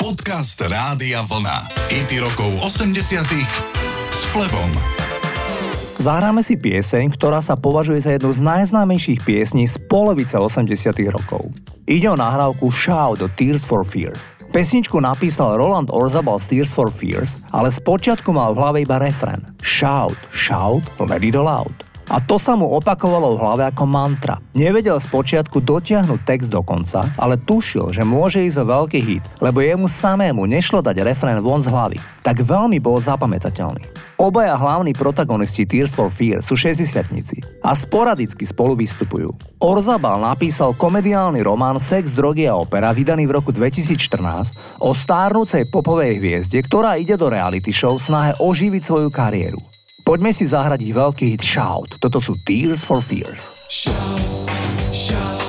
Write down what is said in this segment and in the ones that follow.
Podcast Rádia Vlna. IT rokov 80 s Flebom. Zahráme si pieseň, ktorá sa považuje za jednu z najznámejších piesní z polovice 80 rokov. Ide o nahrávku Shout do Tears for Fears. Pesničku napísal Roland Orzabal z Tears for Fears, ale spočiatku mal v hlave iba refren Shout, shout, let it all out a to sa mu opakovalo v hlave ako mantra. Nevedel spočiatku dotiahnuť text do konca, ale tušil, že môže ísť o veľký hit, lebo jemu samému nešlo dať refrén von z hlavy. Tak veľmi bol zapamätateľný. Obaja hlavní protagonisti Tears for Fear sú 60 a sporadicky spolu vystupujú. Orzabal napísal komediálny román Sex, drogy a opera vydaný v roku 2014 o stárnúcej popovej hviezde, ktorá ide do reality show v snahe oživiť svoju kariéru. Poďme si zahrať veľký hit Shout. Toto sú Tears for Fears. Shout, shout.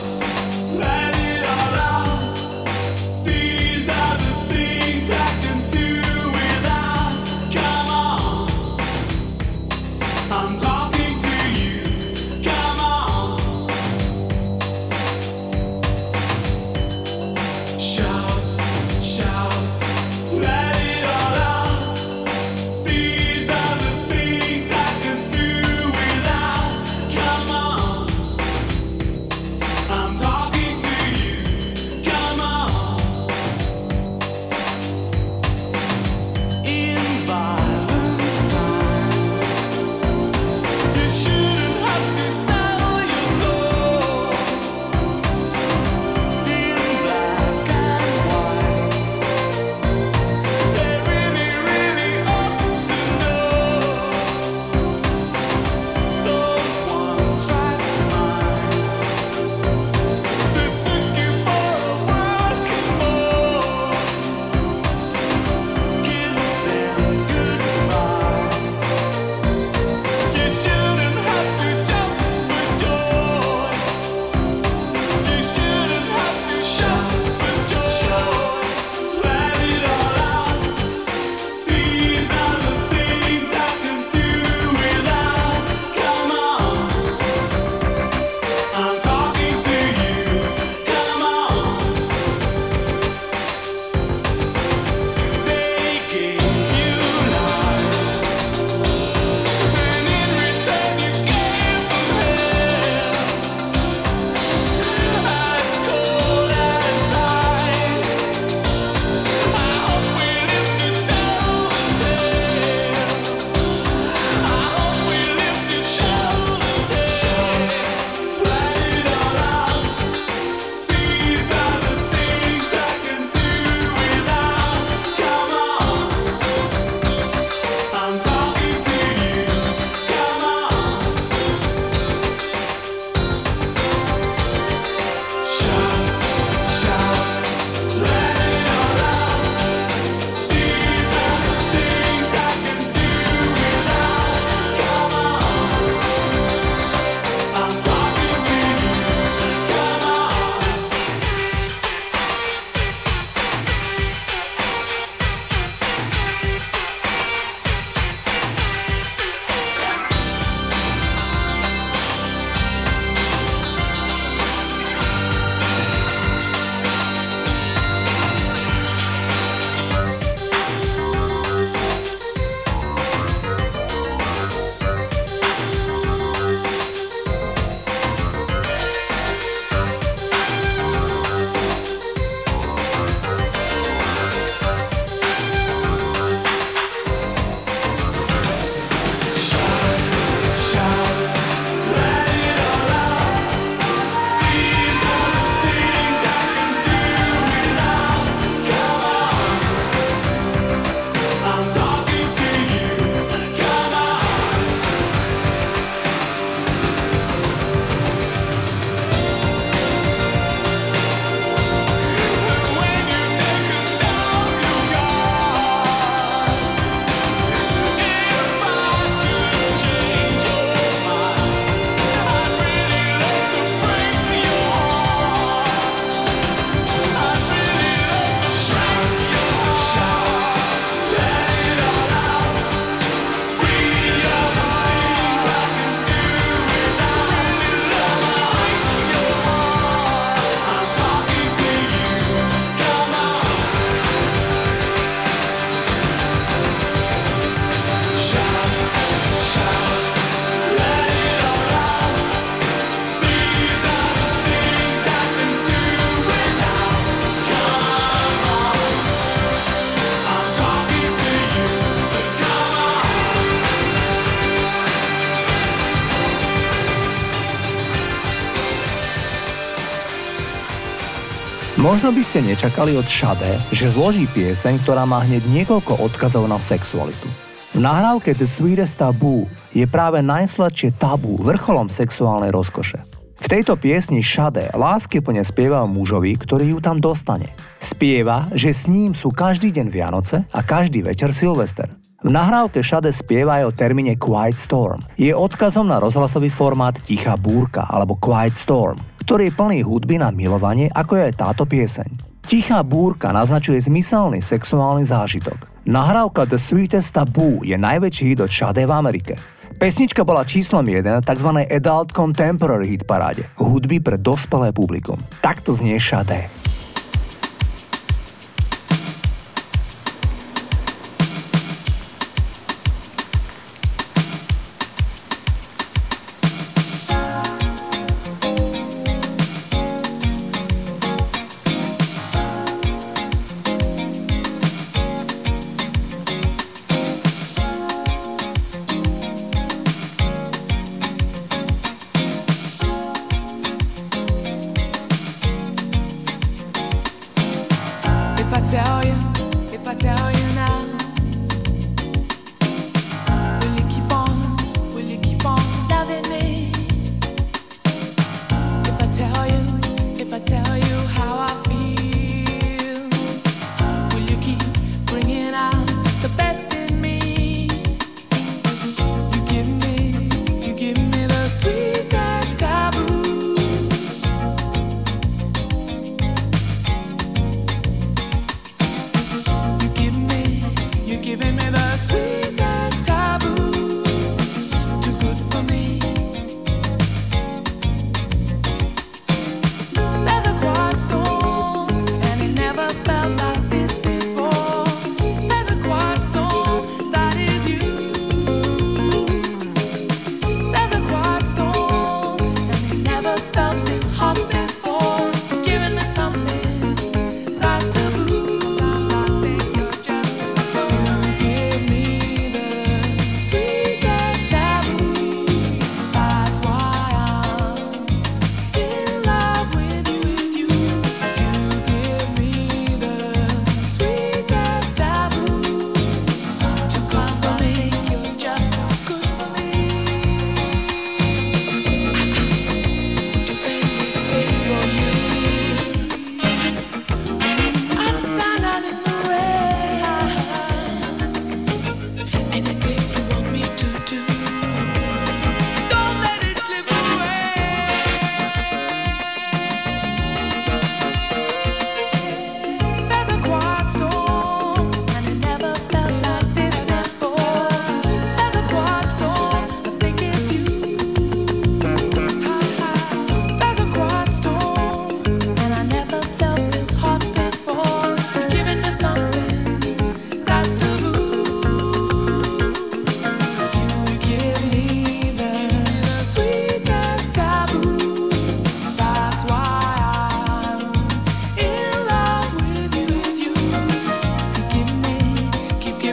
Možno by ste nečakali od Shade, že zloží pieseň, ktorá má hneď niekoľko odkazov na sexualitu. V nahrávke The Sweetest Taboo je práve najsladšie tabu vrcholom sexuálnej rozkoše. V tejto piesni Shade lásky plne spieva mužovi, ktorý ju tam dostane. Spieva, že s ním sú každý deň Vianoce a každý večer Silvester. V nahrávke Shade spieva aj o termíne Quiet Storm. Je odkazom na rozhlasový formát Tichá búrka alebo Quiet Storm, ktorý je plný hudby na milovanie, ako je aj táto pieseň. Tichá búrka naznačuje zmyselný sexuálny zážitok. Nahrávka The Sweetest Taboo je najväčší hit od Shade v Amerike. Pesnička bola číslom 1 tzv. Adult Contemporary hit paráde, hudby pre dospelé publikum. Takto znie Shade.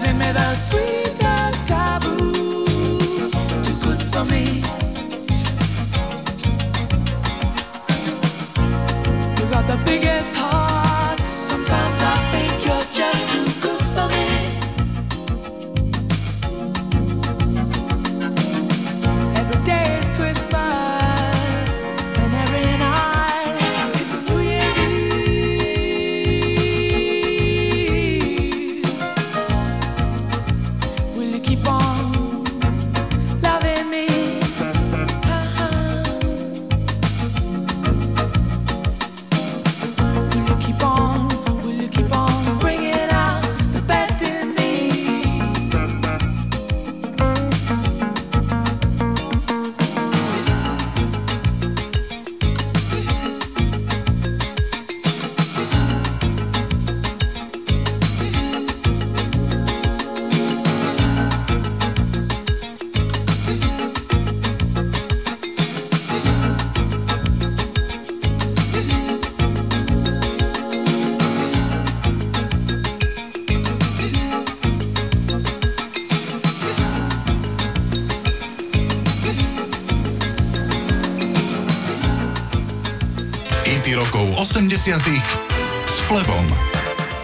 giving me the sweet. Rokov 80 Flebom.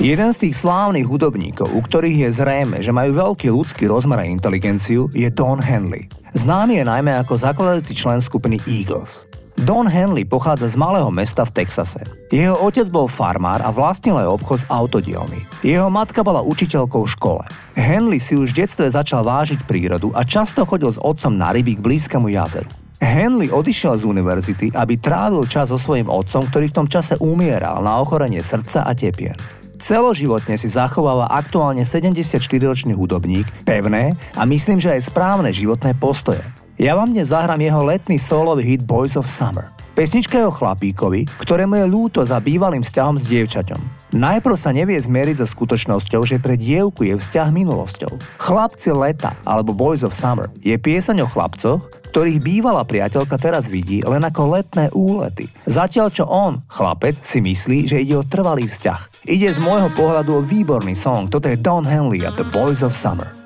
Jeden z tých slávnych hudobníkov, u ktorých je zrejme, že majú veľký ľudský rozmer a inteligenciu, je Don Henley. Známy je najmä ako zakladajúci člen skupiny Eagles. Don Henley pochádza z malého mesta v Texase. Jeho otec bol farmár a vlastnil aj obchod s autodielmi. Jeho matka bola učiteľkou v škole. Henley si už v detstve začal vážiť prírodu a často chodil s otcom na ryby k blízkemu jazeru. Henley odišiel z univerzity, aby trávil čas so svojím otcom, ktorý v tom čase umieral na ochorenie srdca a tepien. Celoživotne si zachováva aktuálne 74-ročný hudobník, pevné a myslím, že aj správne životné postoje. Ja vám dnes zahrám jeho letný solový hit Boys of Summer. Pesnička je o chlapíkovi, ktorému je ľúto za bývalým vzťahom s dievčaťom. Najprv sa nevie zmieriť so skutočnosťou, že pre dievku je vzťah minulosťou. Chlapci leta, alebo Boys of Summer, je piesaň o chlapcoch, ktorých bývalá priateľka teraz vidí len ako letné úlety. Zatiaľ čo on, chlapec, si myslí, že ide o trvalý vzťah. Ide z môjho pohľadu o výborný song, toto je Don Henley a The Boys of Summer.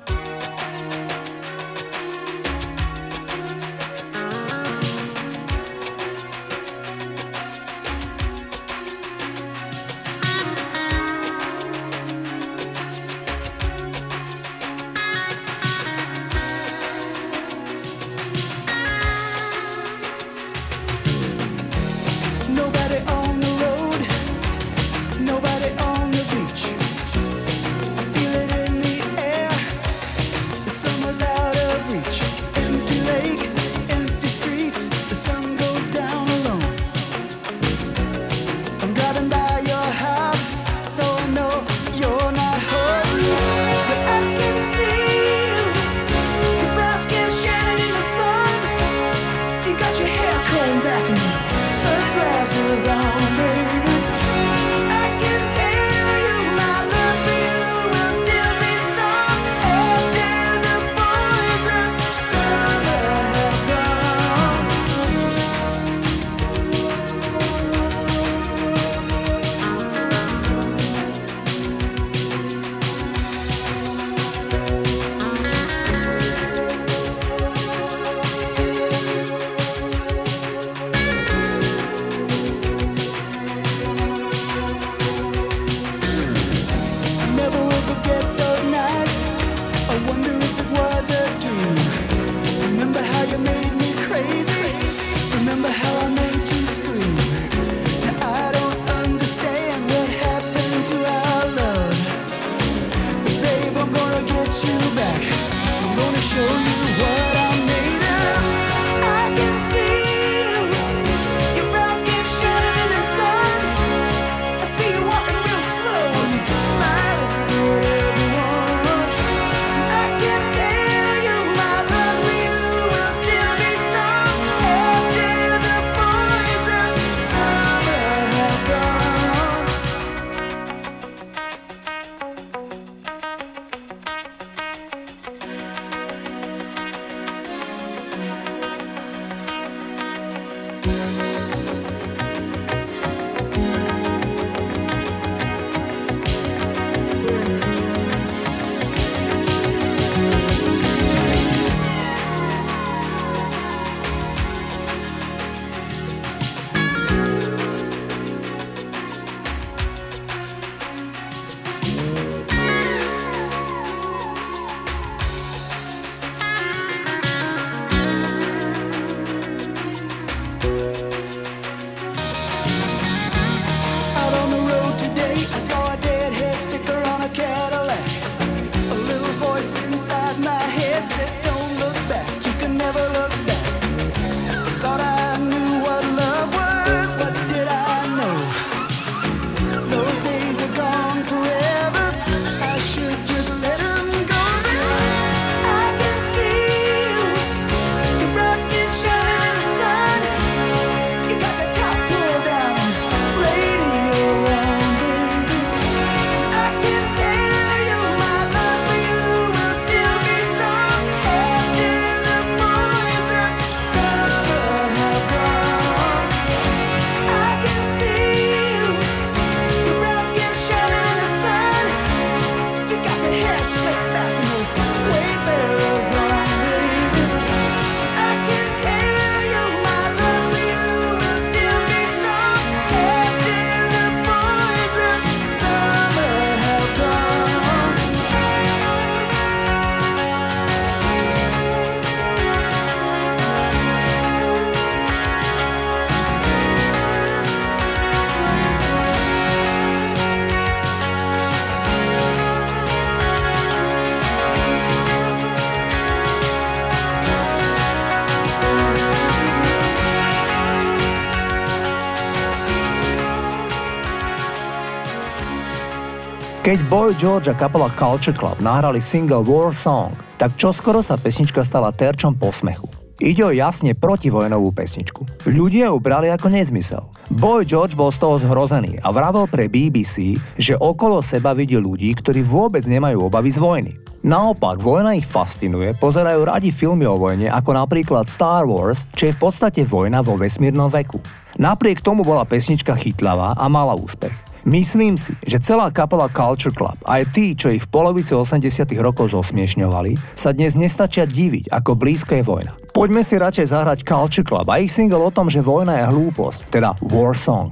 Keď Boy George a kapela Culture Club nahrali single War Song, tak čoskoro sa pesnička stala terčom posmechu. Ide o jasne protivojnovú pesničku. Ľudia ju brali ako nezmysel. Boy George bol z toho zhrozený a vravel pre BBC, že okolo seba vidí ľudí, ktorí vôbec nemajú obavy z vojny. Naopak, vojna ich fascinuje, pozerajú radi filmy o vojne ako napríklad Star Wars, čo je v podstate vojna vo vesmírnom veku. Napriek tomu bola pesnička chytlavá a mala úspech. Myslím si, že celá kapela Culture Club, aj tí, čo ich v polovici 80 rokov zosmiešňovali, sa dnes nestačia diviť, ako blízko je vojna. Poďme si radšej zahrať Culture Club a ich single o tom, že vojna je hlúposť, teda War Song.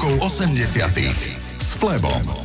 Rokov 80 s Flebom.